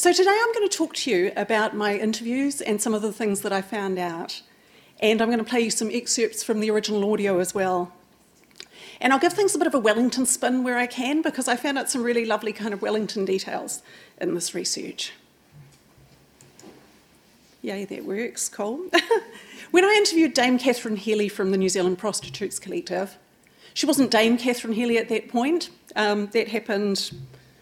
So, today I'm going to talk to you about my interviews and some of the things that I found out. And I'm going to play you some excerpts from the original audio as well. And I'll give things a bit of a Wellington spin where I can because I found out some really lovely kind of Wellington details in this research. Yay, that works, cool. when I interviewed Dame Catherine Healy from the New Zealand Prostitutes Collective, she wasn't Dame Catherine Healy at that point. Um, that happened,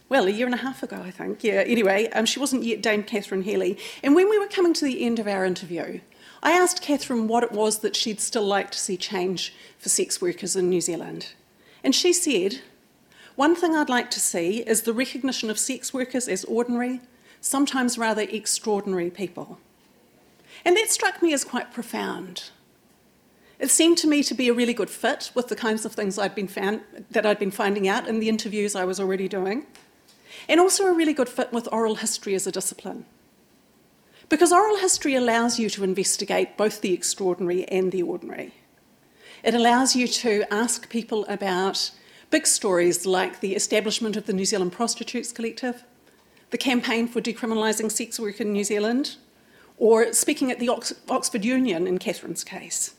well, a year and a half ago, I think. Yeah, anyway, um, she wasn't yet Dame Catherine Healy. And when we were coming to the end of our interview, I asked Catherine what it was that she'd still like to see change for sex workers in New Zealand. And she said, One thing I'd like to see is the recognition of sex workers as ordinary, sometimes rather extraordinary people. And that struck me as quite profound. It seemed to me to be a really good fit with the kinds of things I'd been that I'd been finding out in the interviews I was already doing, and also a really good fit with oral history as a discipline. Because oral history allows you to investigate both the extraordinary and the ordinary. It allows you to ask people about big stories like the establishment of the New Zealand Prostitutes Collective, the campaign for decriminalising sex work in New Zealand, or speaking at the Ox- Oxford Union in Catherine's case.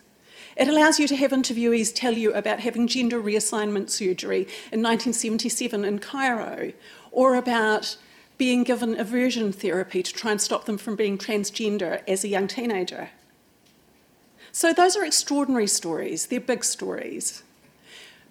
It allows you to have interviewees tell you about having gender reassignment surgery in 1977 in Cairo, or about being given aversion therapy to try and stop them from being transgender as a young teenager. So, those are extraordinary stories, they're big stories.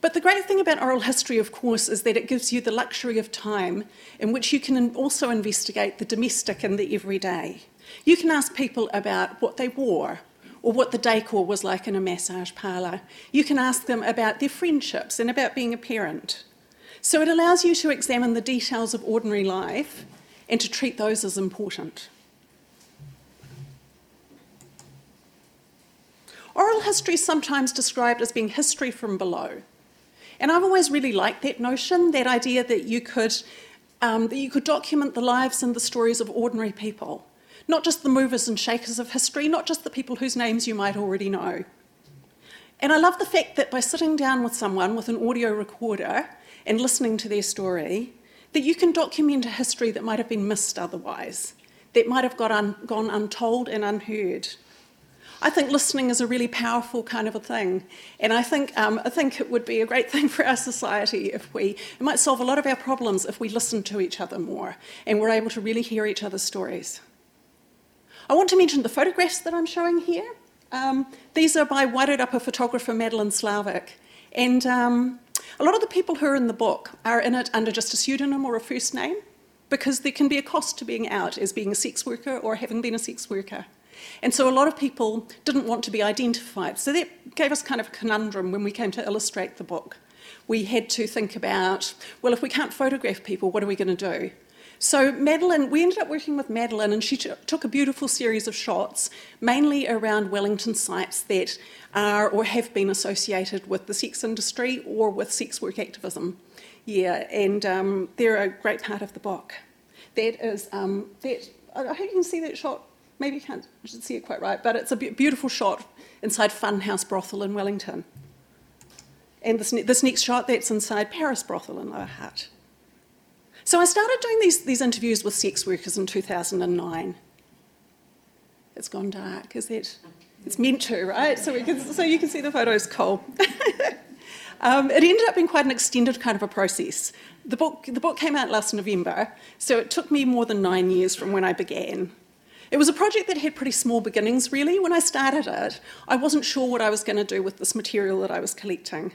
But the great thing about oral history, of course, is that it gives you the luxury of time in which you can also investigate the domestic and the everyday. You can ask people about what they wore or what the decor was like in a massage parlour. You can ask them about their friendships and about being a parent. So it allows you to examine the details of ordinary life and to treat those as important. Oral history is sometimes described as being history from below. And I've always really liked that notion, that idea that you could, um, that you could document the lives and the stories of ordinary people, not just the movers and shakers of history, not just the people whose names you might already know. And I love the fact that by sitting down with someone with an audio recorder and listening to their story, that you can document a history that might have been missed otherwise, that might have got un- gone untold and unheard. I think listening is a really powerful kind of a thing, and I think um, I think it would be a great thing for our society if we it might solve a lot of our problems if we listen to each other more and we're able to really hear each other's stories. I want to mention the photographs that I'm showing here. Um, these are by Wairarapa photographer Madeline Slavick, and um, a lot of the people who are in the book are in it under just a pseudonym or a first name because there can be a cost to being out as being a sex worker or having been a sex worker. And so a lot of people didn't want to be identified. So that gave us kind of a conundrum when we came to illustrate the book. We had to think about well, if we can't photograph people, what are we going to do? So, Madeline, we ended up working with Madeline, and she t- took a beautiful series of shots, mainly around Wellington sites that are or have been associated with the sex industry or with sex work activism. Yeah, and um, they're a great part of the book. That is, um, that, I hope you can see that shot. Maybe you can't you should see it quite right, but it's a beautiful shot inside Funhouse Brothel in Wellington. And this, ne- this next shot, that's inside Paris Brothel in Lower Hutt. So I started doing these, these interviews with sex workers in 2009. It's gone dark, is it? It's meant to, right? So, we can, so you can see the photos, Cole. um, it ended up being quite an extended kind of a process. The book, the book came out last November, so it took me more than nine years from when I began. It was a project that had pretty small beginnings, really. When I started it, I wasn't sure what I was going to do with this material that I was collecting.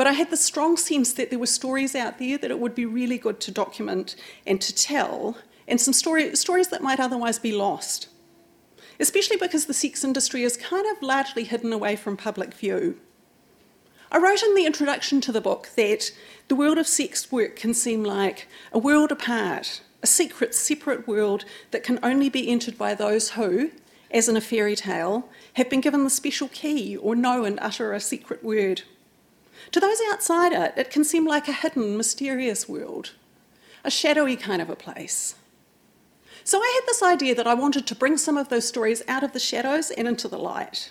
But I had the strong sense that there were stories out there that it would be really good to document and to tell, and some story, stories that might otherwise be lost. Especially because the sex industry is kind of largely hidden away from public view. I wrote in the introduction to the book that the world of sex work can seem like a world apart, a secret, separate world that can only be entered by those who, as in a fairy tale, have been given the special key or know and utter a secret word. To those outside it, it can seem like a hidden, mysterious world, a shadowy kind of a place. So I had this idea that I wanted to bring some of those stories out of the shadows and into the light.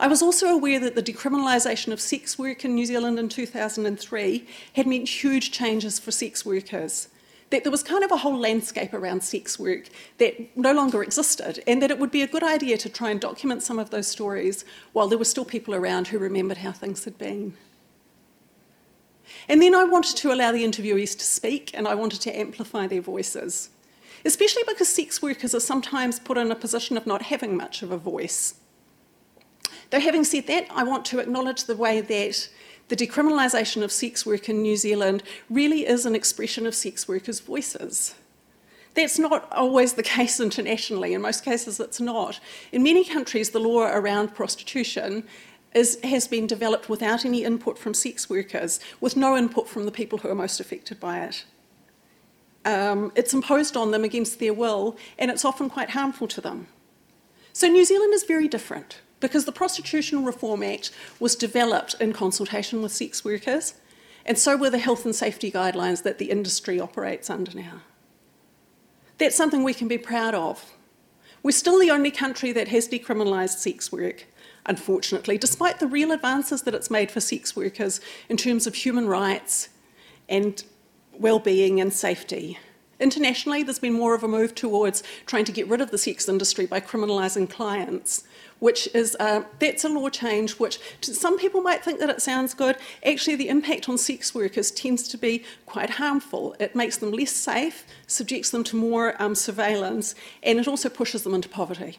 I was also aware that the decriminalisation of sex work in New Zealand in 2003 had meant huge changes for sex workers. that there was kind of a whole landscape around sex work that no longer existed, and that it would be a good idea to try and document some of those stories while there were still people around who remembered how things had been. And then I wanted to allow the interviewees to speak and I wanted to amplify their voices, especially because sex workers are sometimes put in a position of not having much of a voice. Though, having said that, I want to acknowledge the way that the decriminalisation of sex work in New Zealand really is an expression of sex workers' voices. That's not always the case internationally. In most cases, it's not. In many countries, the law around prostitution is, has been developed without any input from sex workers, with no input from the people who are most affected by it. Um, it's imposed on them against their will, and it's often quite harmful to them. So, New Zealand is very different because the Prostitution Reform Act was developed in consultation with sex workers, and so were the health and safety guidelines that the industry operates under now. That's something we can be proud of. We're still the only country that has decriminalised sex work, unfortunately, despite the real advances that it's made for sex workers in terms of human rights and well-being and safety. Internationally, there's been more of a move towards trying to get rid of the sex industry by criminalising clients, which is uh, that's a law change which some people might think that it sounds good. Actually, the impact on sex workers tends to be quite harmful. It makes them less safe, subjects them to more um, surveillance, and it also pushes them into poverty.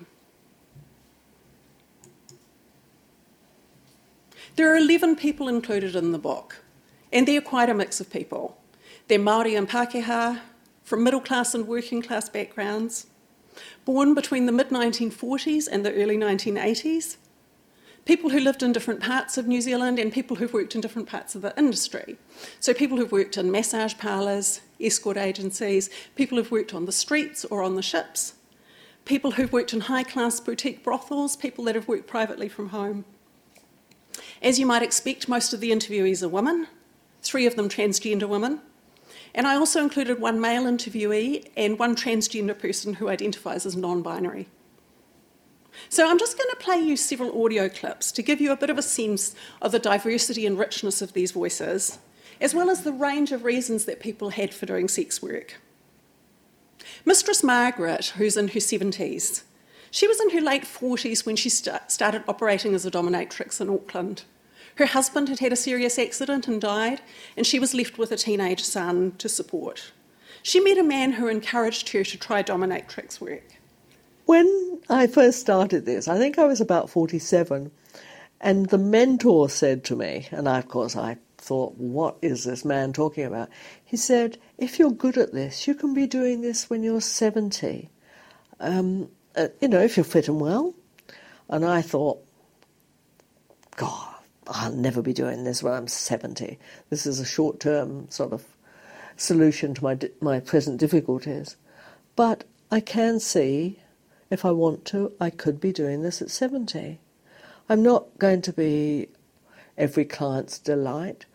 There are 11 people included in the book, and they're quite a mix of people. They're Māori and Pākehā, from middle class and working class backgrounds, born between the mid 1940s and the early 1980s, people who lived in different parts of New Zealand, and people who've worked in different parts of the industry. So, people who've worked in massage parlours, escort agencies, people who've worked on the streets or on the ships, people who've worked in high class boutique brothels, people that have worked privately from home. As you might expect, most of the interviewees are women, three of them transgender women. And I also included one male interviewee and one transgender person who identifies as non binary. So I'm just going to play you several audio clips to give you a bit of a sense of the diversity and richness of these voices, as well as the range of reasons that people had for doing sex work. Mistress Margaret, who's in her 70s, she was in her late 40s when she st- started operating as a dominatrix in Auckland. Her husband had had a serious accident and died, and she was left with a teenage son to support. She met a man who encouraged her to try dominatrix work. When I first started this, I think I was about 47, and the mentor said to me, and I, of course I thought, what is this man talking about? He said, if you're good at this, you can be doing this when you're 70. Um, uh, you know, if you're fit and well. And I thought, God, I'll never be doing this when I'm 70. This is a short term sort of solution to my, my present difficulties. But I can see, if I want to, I could be doing this at 70. I'm not going to be every client's delight,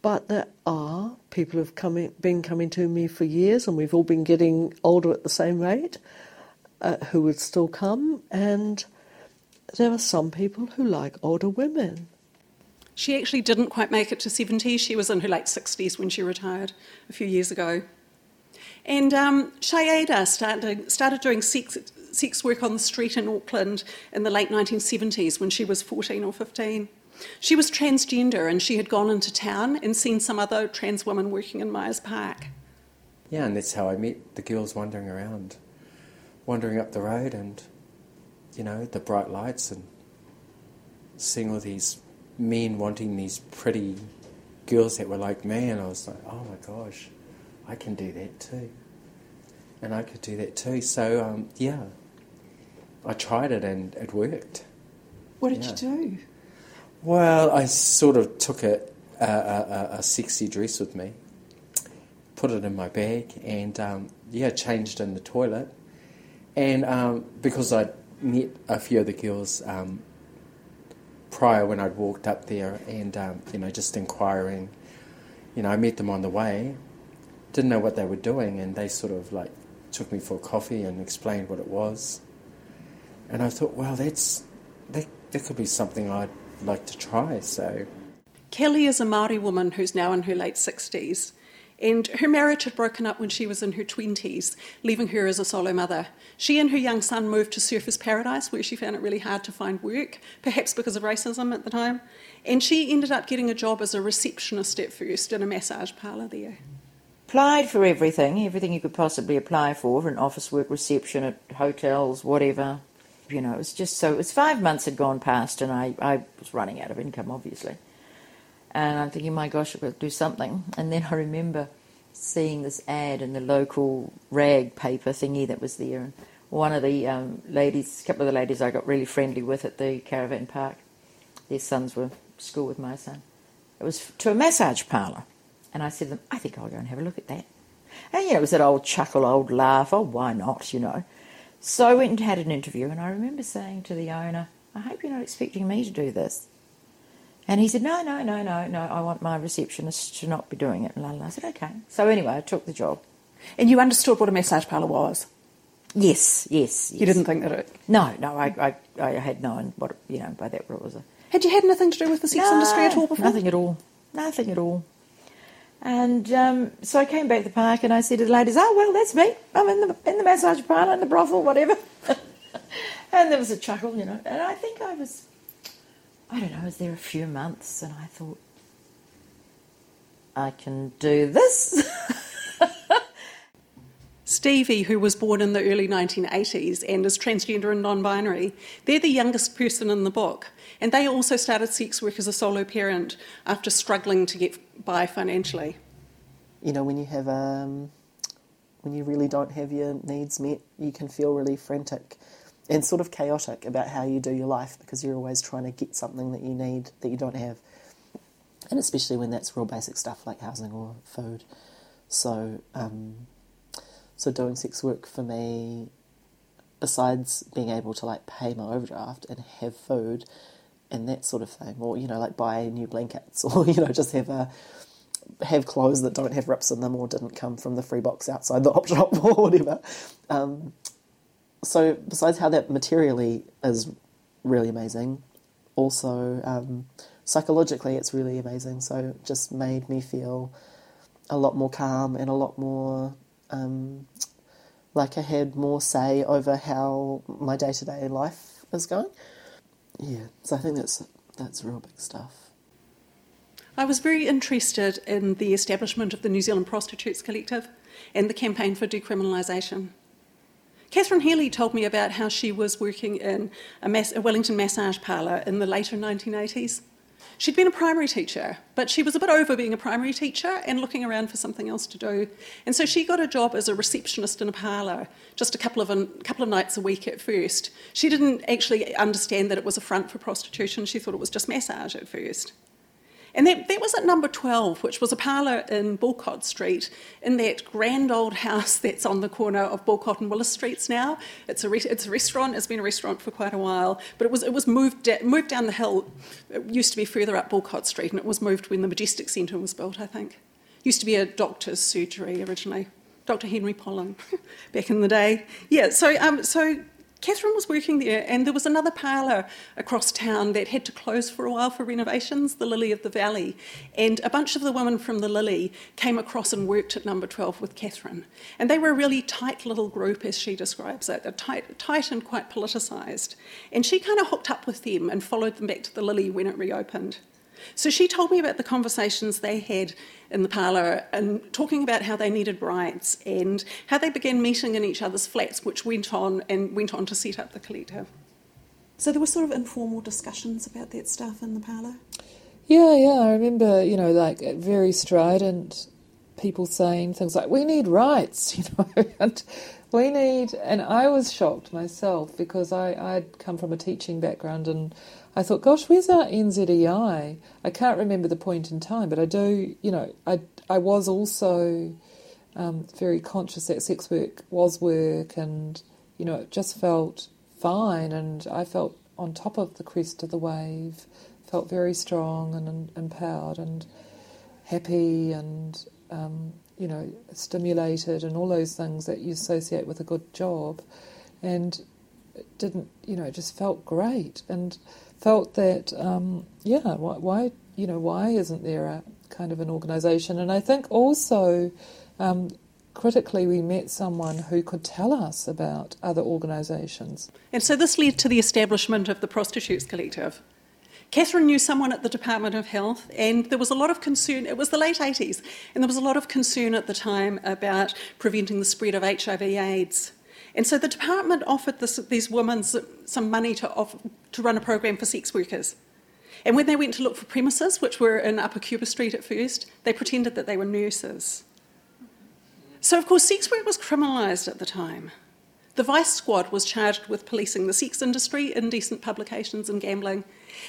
but there are people who've coming, been coming to me for years, and we've all been getting older at the same rate uh, who would still come, and there are some people who like older women. She actually didn't quite make it to 70. She was in her late 60s when she retired a few years ago. And um, Shayada started, started doing sex, sex work on the street in Auckland in the late 1970s when she was 14 or 15. She was transgender and she had gone into town and seen some other trans women working in Myers Park. Yeah, and that's how I met the girls wandering around wandering up the road and, you know, the bright lights and seeing all these men wanting these pretty girls that were like me, and I was like, oh my gosh, I can do that too. And I could do that too. So, um, yeah, I tried it and it worked. What did yeah. you do? Well, I sort of took a, a, a, a, sexy dress with me, put it in my bag, and um, yeah, changed in the toilet and um, because I'd met a few of the girls um, prior when I'd walked up there and, um, you know, just inquiring, you know, I met them on the way, didn't know what they were doing, and they sort of like took me for coffee and explained what it was. And I thought, well, that's, that, that could be something I'd like to try, so. Kelly is a Māori woman who's now in her late 60s And her marriage had broken up when she was in her 20s, leaving her as a solo mother. She and her young son moved to Surfers Paradise, where she found it really hard to find work, perhaps because of racism at the time. And she ended up getting a job as a receptionist at first in a massage parlour there. Applied for everything, everything you could possibly apply for, for an office work, reception at hotels, whatever. You know, it was just so, it was five months had gone past and I, I was running out of income, obviously. And I'm thinking, my gosh, I've got to do something. And then I remember seeing this ad in the local rag paper thingy that was there. And one of the um, ladies, a couple of the ladies I got really friendly with at the caravan park, their sons were school with my son. It was to a massage parlour. And I said to them, I think I'll go and have a look at that. And, you know, it was that old chuckle, old laugh, oh, why not, you know. So I went and had an interview, and I remember saying to the owner, I hope you're not expecting me to do this. And he said, No, no, no, no, no, I want my receptionist to not be doing it. And I said, Okay. So anyway, I took the job. And you understood what a massage parlour was? Yes, yes, yes. You didn't think that it. No, no, I, I, I had known what, you know, by that what it was. A... Had you had anything to do with the sex no, industry at all before? Nothing at all. Nothing at all. And um, so I came back to the park and I said to the ladies, Oh, well, that's me. I'm in the, in the massage parlour, in the brothel, whatever. and there was a chuckle, you know. And I think I was I don't know, I was there a few months and I thought, I can do this. Stevie, who was born in the early 1980s and is transgender and non binary, they're the youngest person in the book. And they also started sex work as a solo parent after struggling to get by financially. You know, when you have, um, when you really don't have your needs met, you can feel really frantic and sort of chaotic about how you do your life because you're always trying to get something that you need that you don't have. And especially when that's real basic stuff like housing or food. So, um, so doing sex work for me, besides being able to like pay my overdraft and have food and that sort of thing, or you know, like buy new blankets, or you know, just have a have clothes that don't have rips in them or didn't come from the free box outside the op shop or whatever. Um, so besides how that materially is really amazing, also um, psychologically it's really amazing. So it just made me feel a lot more calm and a lot more um, like I had more say over how my day to day life is going. Yeah, so I think that's that's real big stuff. I was very interested in the establishment of the New Zealand Prostitutes Collective and the campaign for decriminalisation. Catherine Healy told me about how she was working in a, mass, a Wellington massage parlour in the later 1980s. She'd been a primary teacher, but she was a bit over being a primary teacher and looking around for something else to do. And so she got a job as a receptionist in a parlour, just a couple of a couple of nights a week at first. She didn't actually understand that it was a front for prostitution. She thought it was just massage at first. And that, that was at number 12, which was a parlour in Boulcott Street, in that grand old house that's on the corner of Boulcott and Willis Streets now. It's a, re- it's a restaurant, it's been a restaurant for quite a while, but it was, it was moved, da- moved down the hill. It used to be further up Boulcott Street, and it was moved when the Majestic Centre was built, I think. Used to be a doctor's surgery originally. Dr. Henry Pollen, back in the day. Yeah, so, um, so Catherine was working there, and there was another parlour across town that had to close for a while for renovations, the Lily of the Valley. And a bunch of the women from the Lily came across and worked at number 12 with Catherine. And they were a really tight little group, as she describes it, tight, tight and quite politicised. And she kind of hooked up with them and followed them back to the Lily when it reopened. So she told me about the conversations they had in the parlour and talking about how they needed rights and how they began meeting in each other's flats, which went on and went on to set up the collective. So there were sort of informal discussions about that stuff in the parlour. Yeah, yeah, I remember, you know, like very strident people saying things like, "We need rights," you know, and we need. And I was shocked myself because I I'd come from a teaching background and I thought, gosh, where's our NZEI? I can't remember the point in time, but I do, you know, I, I was also um, very conscious that sex work was work and, you know, it just felt fine and I felt on top of the crest of the wave, felt very strong and, and empowered and happy and, um, you know, stimulated and all those things that you associate with a good job. And it didn't, you know, it just felt great. And felt that, um, yeah, why, why, you know, why isn't there a kind of an organisation. And I think also, um, critically, we met someone who could tell us about other organisations. And so this led to the establishment of the Prostitutes Collective. Catherine knew someone at the Department of Health, and there was a lot of concern. It was the late 80s, and there was a lot of concern at the time about preventing the spread of HIV/AIDS. And so the department offered this, these women some money to, to run a program for sex workers. And when they went to look for premises, which were in Upper Cuba Street at first, they pretended that they were nurses. So, of course, sex work was criminalised at the time. The Vice Squad was charged with policing the sex industry, indecent publications, and gambling.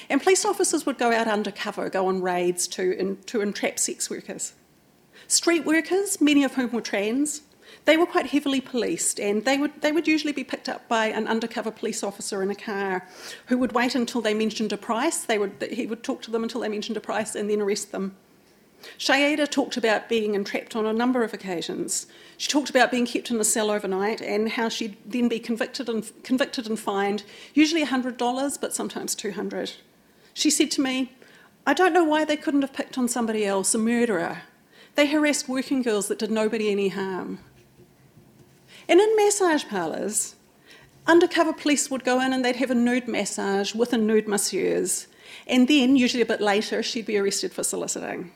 And police officers would go out undercover, go on raids to, in, to entrap sex workers. Street workers, many of whom were trans, they were quite heavily policed, and they would, they would usually be picked up by an undercover police officer in a car who would wait until they mentioned a price. They would, he would talk to them until they mentioned a price and then arrest them. Shayeeda talked about being entrapped on a number of occasions. She talked about being kept in a cell overnight and how she'd then be convicted and, convicted and fined, usually $100, but sometimes 200 She said to me, I don't know why they couldn't have picked on somebody else, a murderer. They harassed working girls that did nobody any harm. And in massage parlours, undercover police would go in and they'd have a nude massage with a nude masseuse. And then, usually a bit later, she'd be arrested for soliciting.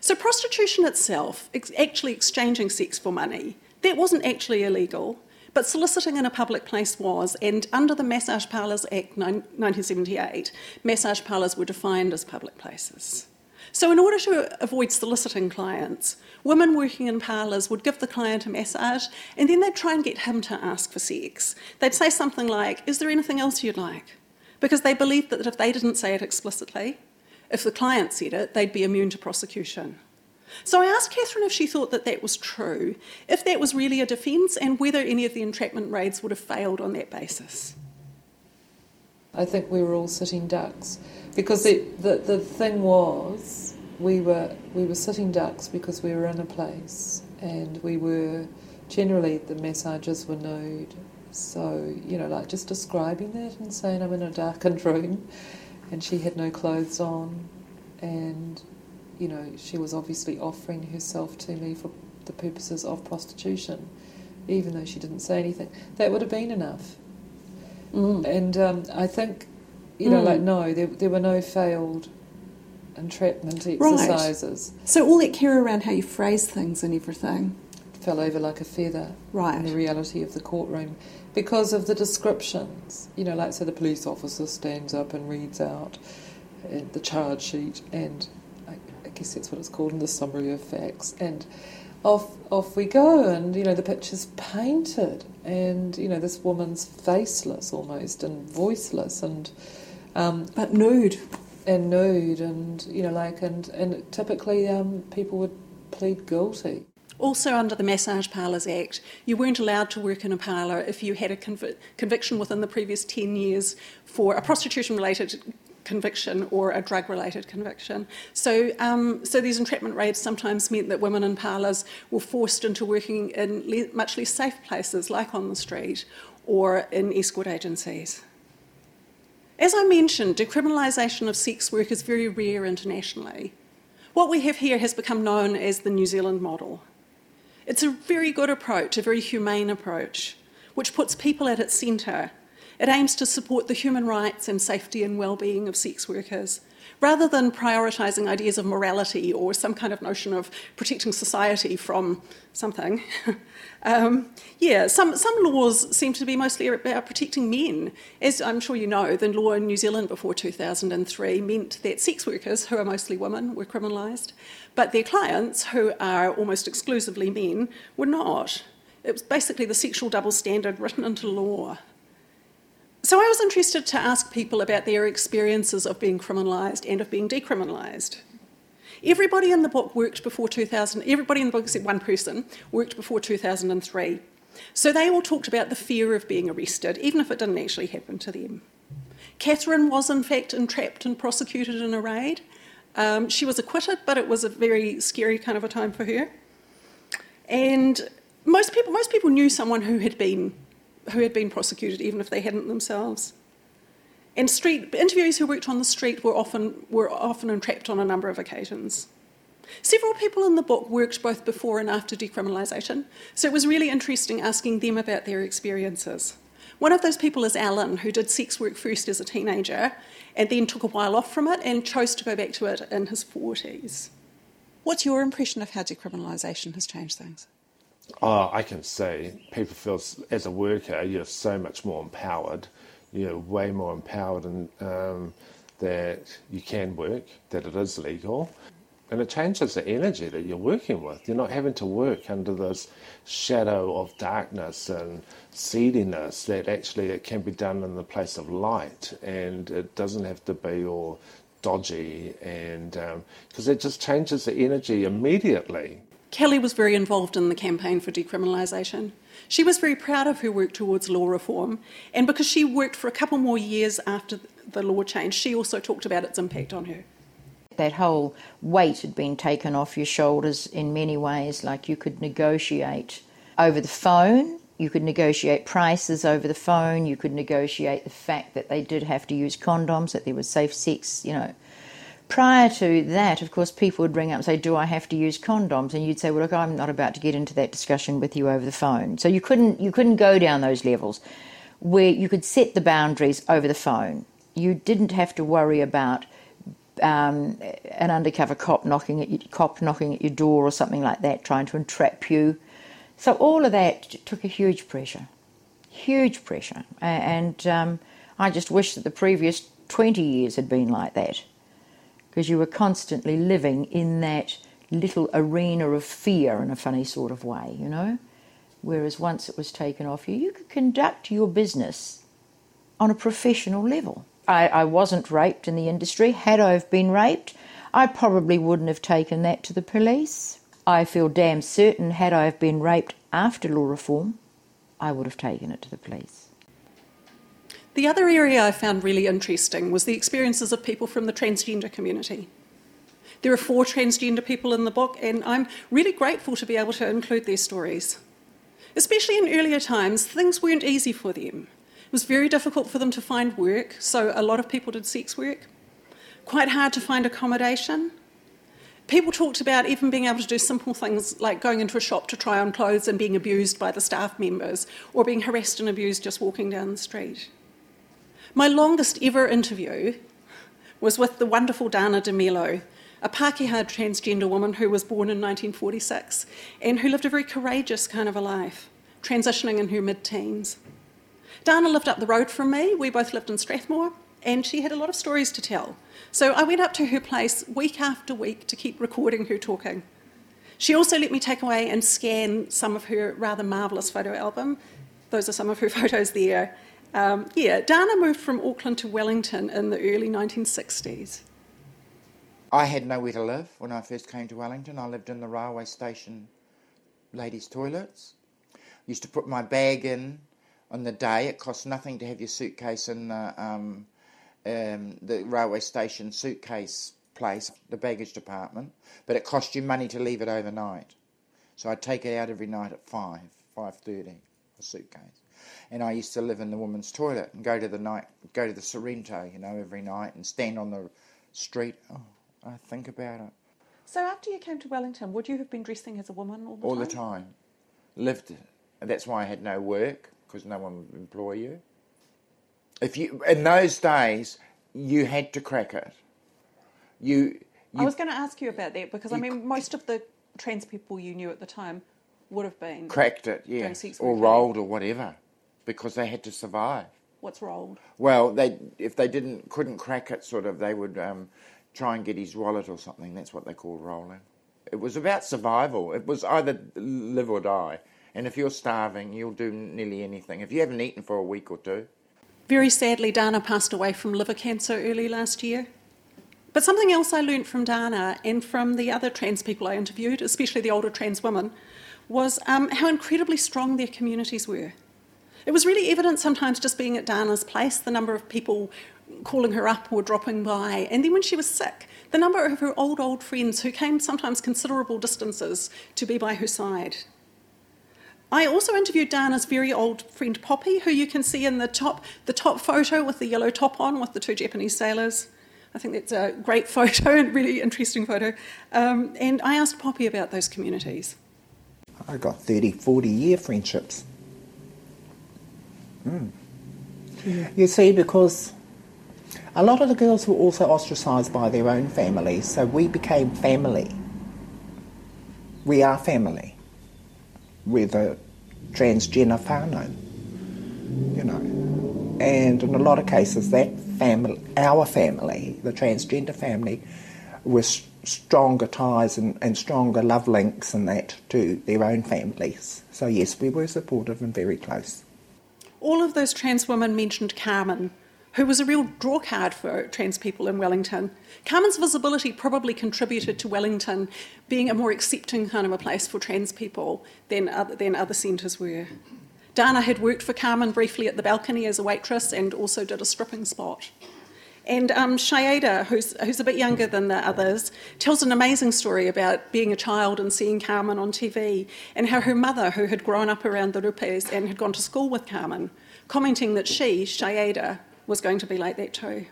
So, prostitution itself, ex- actually exchanging sex for money, that wasn't actually illegal, but soliciting in a public place was. And under the Massage Parlours Act 1978, massage parlours were defined as public places. So, in order to avoid soliciting clients, women working in parlours would give the client a massage and then they'd try and get him to ask for sex. They'd say something like, Is there anything else you'd like? Because they believed that if they didn't say it explicitly, if the client said it, they'd be immune to prosecution. So I asked Catherine if she thought that that was true, if that was really a defence, and whether any of the entrapment raids would have failed on that basis. I think we were all sitting ducks because the, the, the thing was we were we were sitting ducks because we were in a place and we were generally the messages were nude. So, you know, like just describing that and saying I'm in a darkened room and she had no clothes on and you know, she was obviously offering herself to me for the purposes of prostitution, even though she didn't say anything. That would have been enough. Mm. And um, I think, you know, mm. like, no, there, there were no failed entrapment exercises. Right. So all that care around how you phrase things and everything fell over like a feather right. in the reality of the courtroom because of the descriptions. You know, like so the police officer stands up and reads out uh, the charge sheet, and I, I guess that's what it's called in the summary of facts, and off off we go, and you know the picture's painted, and you know this woman's faceless almost and voiceless, and um, but nude and nude, and you know, like, and and typically um, people would plead guilty. Also, under the Massage Parlours Act, you weren't allowed to work in a parlour if you had a conv- conviction within the previous 10 years for a prostitution related conviction or a drug related conviction. So, um, so these entrapment raids sometimes meant that women in parlours were forced into working in le- much less safe places, like on the street or in escort agencies. As I mentioned, decriminalisation of sex work is very rare internationally. What we have here has become known as the New Zealand model. It's a very good approach, a very humane approach, which puts people at its centre. It aims to support the human rights and safety and well-being of sex workers rather than prioritising ideas of morality or some kind of notion of protecting society from something. um, yeah, some, some laws seem to be mostly about protecting men. As I'm sure you know, the law in New Zealand before 2003 meant that sex workers, who are mostly women, were criminalised, but their clients, who are almost exclusively men, were not. It was basically the sexual double standard written into law. So I was interested to ask people about their experiences of being criminalised and of being decriminalised. Everybody in the book worked before 2000, everybody in the book except one person worked before 2003. So they all talked about the fear of being arrested, even if it didn't actually happen to them. Catherine was, in fact, entrapped and prosecuted in a raid. Um, she was acquitted, but it was a very scary kind of a time for her. And most people, most people knew someone who had been who had been prosecuted, even if they hadn't themselves. And street interviewees who worked on the street were often were often entrapped on a number of occasions. Several people in the book worked both before and after decriminalisation, so it was really interesting asking them about their experiences. One of those people is Alan, who did sex work first as a teenager and then took a while off from it and chose to go back to it in his 40s. What's your impression of how decriminalisation has changed things? Oh, I can see people feel as a worker you're so much more empowered. You're way more empowered and um, that you can work, that it is legal. And it changes the energy that you're working with. You're not having to work under this shadow of darkness and seediness that actually it can be done in the place of light and it doesn't have to be all dodgy and because um, it just changes the energy immediately. Kelly was very involved in the campaign for decriminalisation. She was very proud of her work towards law reform, and because she worked for a couple more years after the law change, she also talked about its impact on her that whole weight had been taken off your shoulders in many ways. Like you could negotiate over the phone, you could negotiate prices over the phone, you could negotiate the fact that they did have to use condoms, that there was safe sex, you know. Prior to that, of course, people would ring up and say, Do I have to use condoms? And you'd say, Well, look, I'm not about to get into that discussion with you over the phone. So you couldn't, you couldn't go down those levels where you could set the boundaries over the phone. You didn't have to worry about um, an undercover cop knocking at your, cop knocking at your door or something like that, trying to entrap you. So all of that took a huge pressure, huge pressure, and um, I just wish that the previous twenty years had been like that, because you were constantly living in that little arena of fear in a funny sort of way, you know. Whereas once it was taken off you, you could conduct your business on a professional level. I, I wasn't raped in the industry. Had I have been raped, I probably wouldn't have taken that to the police. I feel damn certain had I have been raped after law reform, I would have taken it to the police. The other area I found really interesting was the experiences of people from the transgender community. There are four transgender people in the book, and I'm really grateful to be able to include their stories. Especially in earlier times, things weren't easy for them. It was very difficult for them to find work, so a lot of people did sex work. Quite hard to find accommodation. People talked about even being able to do simple things like going into a shop to try on clothes and being abused by the staff members, or being harassed and abused just walking down the street. My longest ever interview was with the wonderful Dana de Milo, a Pākehā transgender woman who was born in 1946 and who lived a very courageous kind of a life, transitioning in her mid teens. Dana lived up the road from me. We both lived in Strathmore, and she had a lot of stories to tell. So I went up to her place week after week to keep recording her talking. She also let me take away and scan some of her rather marvellous photo album. Those are some of her photos there. Um, yeah, Dana moved from Auckland to Wellington in the early 1960s. I had nowhere to live when I first came to Wellington. I lived in the railway station ladies' toilets. Used to put my bag in on the day. It cost nothing to have your suitcase in the, um, um, the railway station suitcase place, the baggage department, but it cost you money to leave it overnight. So I'd take it out every night at five, five thirty, a suitcase. And I used to live in the women's toilet and go to the night, go to the Sorrento, you know, every night and stand on the street. Oh, I think about it. So after you came to Wellington, would you have been dressing as a woman all the all time? the time. Lived. That's why I had no work because no one would employ you. If you in those days, you had to crack it. You. you I was going to ask you about that because I mean, most of the trans people you knew at the time would have been cracked it, yeah, or rolled or whatever, because they had to survive. What's rolled? Well, they if they didn't couldn't crack it, sort of, they would um, try and get his wallet or something. That's what they called rolling. It was about survival. It was either live or die. And if you're starving, you'll do nearly anything. If you haven't eaten for a week or two. Very sadly, Dana passed away from liver cancer early last year. But something else I learnt from Dana and from the other trans people I interviewed, especially the older trans women, was um, how incredibly strong their communities were. It was really evident sometimes just being at Dana's place, the number of people calling her up or dropping by. And then when she was sick, the number of her old, old friends who came sometimes considerable distances to be by her side. I also interviewed Dana's very old friend Poppy, who you can see in the top, the top photo with the yellow top on with the two Japanese sailors. I think that's a great photo and really interesting photo. Um, and I asked Poppy about those communities. I got 30, 40 year friendships. Mm. You see, because a lot of the girls were also ostracised by their own families, so we became family. We are family. We're the transgender whānau, you know. And in a lot of cases, that family, our family, the transgender family, was stronger ties and, and stronger love links and that to their own families. So yes, we were supportive and very close. All of those trans women mentioned Carmen, who was a real drawcard for trans people in Wellington. Carmen's visibility probably contributed to Wellington being a more accepting kind of a place for trans people than other, than other centres were. Dana had worked for Carmen briefly at the balcony as a waitress and also did a stripping spot. And um, Shayada, who's, who's a bit younger than the others, tells an amazing story about being a child and seeing Carmen on TV and how her mother, who had grown up around the Rupes and had gone to school with Carmen, commenting that she, Shayada, was going to be like that too.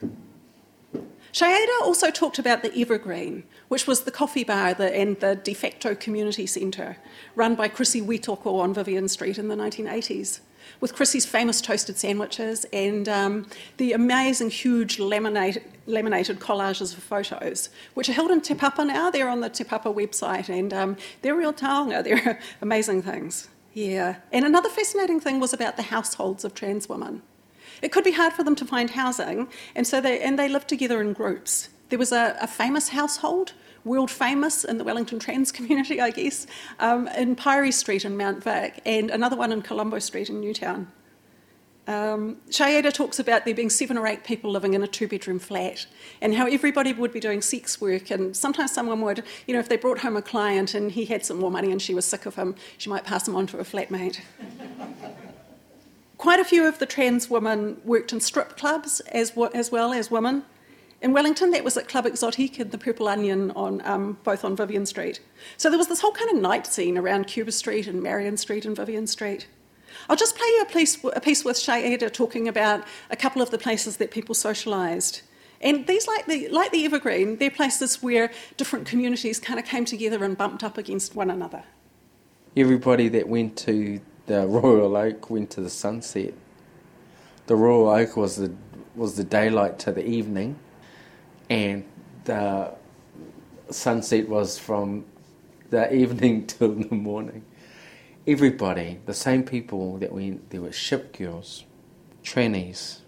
Shayada also talked about the Evergreen, which was the coffee bar and the de facto community centre run by Chrissy Witoko on Vivian Street in the 1980s with Chrissy's famous toasted sandwiches and um, the amazing, huge laminated, laminated collages of photos, which are held in Te Papa now. They're on the Te Papa website, and um, they're real taonga. They're amazing things. Yeah. And another fascinating thing was about the households of trans women. It could be hard for them to find housing, and so they and they lived together in groups. There was a, a famous household world famous in the Wellington trans community, I guess, um, in Pirie Street in Mount Vic, and another one in Colombo Street in Newtown. Um, Shayada talks about there being seven or eight people living in a two bedroom flat and how everybody would be doing sex work. And sometimes someone would, you know, if they brought home a client and he had some more money and she was sick of him, she might pass him on to a flatmate. Quite a few of the trans women worked in strip clubs as, as well as women. In Wellington, that was at Club Exotique and the Purple Onion on um, both on Vivian Street. So there was this whole kind of night scene around Cuba Street and Marion Street and Vivian Street. I'll just play you a piece, a piece with Shayada talking about a couple of the places that people socialised. And these, like the, like the Evergreen, they're places where different communities kind of came together and bumped up against one another. Everybody that went to the Royal Oak went to the sunset. The Royal Oak was the, was the daylight to the evening and the sunset was from the evening till the morning. Everybody, the same people that went, there were ship girls, trannies,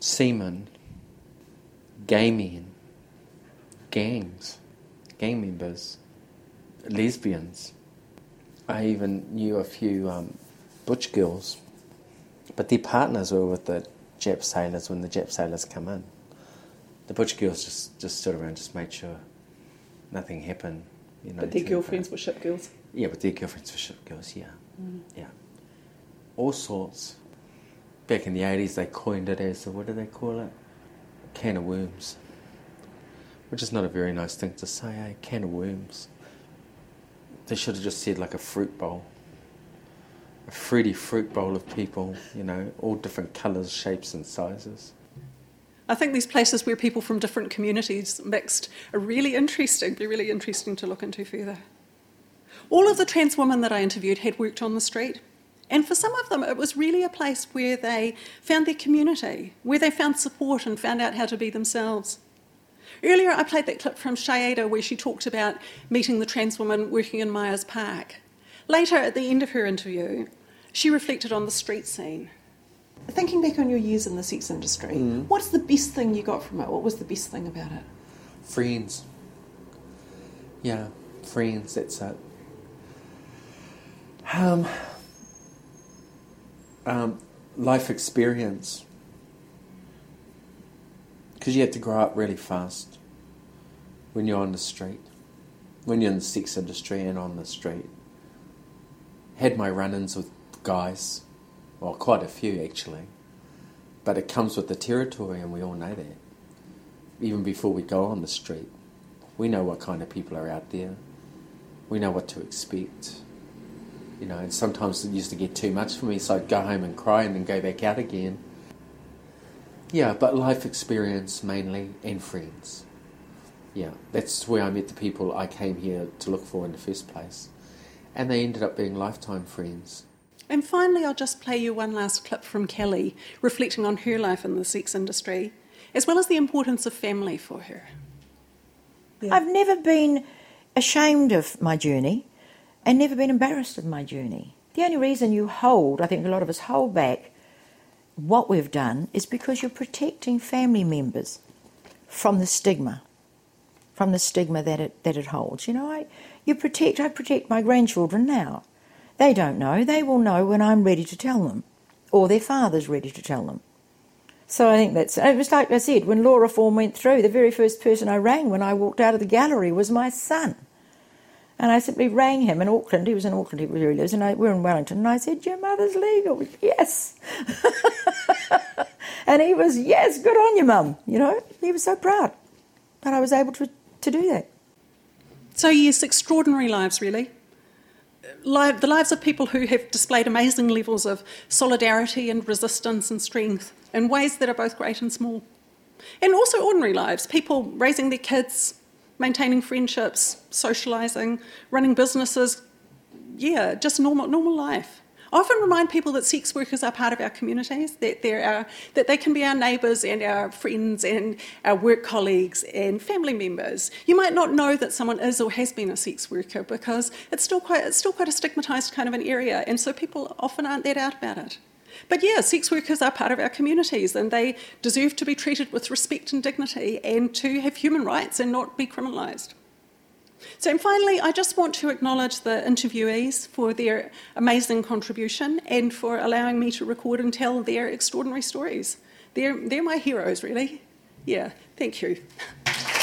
seamen, gay men, gangs, gang members, lesbians. I even knew a few um, butch girls, but their partners were with the Jap sailors when the Jap sailors come in the butch girls just just stood around, just made sure nothing happened. You know, but their girlfriends were ship girls. Yeah, but their girlfriends were ship girls. Yeah, mm. yeah, all sorts. Back in the eighties, they coined it as what do they call it? A can of worms, which is not a very nice thing to say. A eh? can of worms. They should have just said like a fruit bowl. A fruity fruit bowl of people, you know, all different colours, shapes, and sizes. I think these places where people from different communities mixed are really interesting, be really interesting to look into further. All of the trans women that I interviewed had worked on the street, and for some of them, it was really a place where they found their community, where they found support and found out how to be themselves. Earlier, I played that clip from Shayada where she talked about meeting the trans woman working in Myers Park. Later, at the end of her interview, she reflected on the street scene Thinking back on your years in the sex industry, mm. what's the best thing you got from it? What was the best thing about it? Friends. Yeah, friends, that's it. Um, um, life experience. Because you had to grow up really fast when you're on the street, when you're in the sex industry and on the street. Had my run ins with guys well, quite a few actually. But it comes with the territory, and we all know that. Even before we go on the street, we know what kind of people are out there. We know what to expect. You know, and sometimes it used to get too much for me, so I'd go home and cry and then go back out again. Yeah, but life experience mainly and friends. Yeah, that's where I met the people I came here to look for in the first place. And they ended up being lifetime friends. And finally, I'll just play you one last clip from Kelly, reflecting on her life in the sex industry, as well as the importance of family for her. I've never been ashamed of my journey and never been embarrassed of my journey. The only reason you hold, I think a lot of us hold back what we've done, is because you're protecting family members from the stigma, from the stigma that it, that it holds. You know, I, you protect, I protect my grandchildren now. They don't know. They will know when I'm ready to tell them, or their father's ready to tell them. So I think that's. It was like I said when law reform went through. The very first person I rang when I walked out of the gallery was my son, and I simply rang him in Auckland. He was in Auckland, he really lives, and I, we're in Wellington. And I said, "Your mother's legal." Yes. and he was, "Yes, good on you, mum." You know, he was so proud that I was able to to do that. So, yes, extraordinary lives, really. The lives of people who have displayed amazing levels of solidarity and resistance and strength in ways that are both great and small. And also ordinary lives, people raising their kids, maintaining friendships, socialising, running businesses. Yeah, just normal, normal life. I often remind people that sex workers are part of our communities, that, they're our, that they can be our neighbours and our friends and our work colleagues and family members. You might not know that someone is or has been a sex worker because it's still quite, it's still quite a stigmatised kind of an area, and so people often aren't that out about it. But yeah, sex workers are part of our communities and they deserve to be treated with respect and dignity and to have human rights and not be criminalised. So, and finally, I just want to acknowledge the interviewees for their amazing contribution and for allowing me to record and tell their extraordinary stories. They're, they're my heroes, really. Yeah, thank you.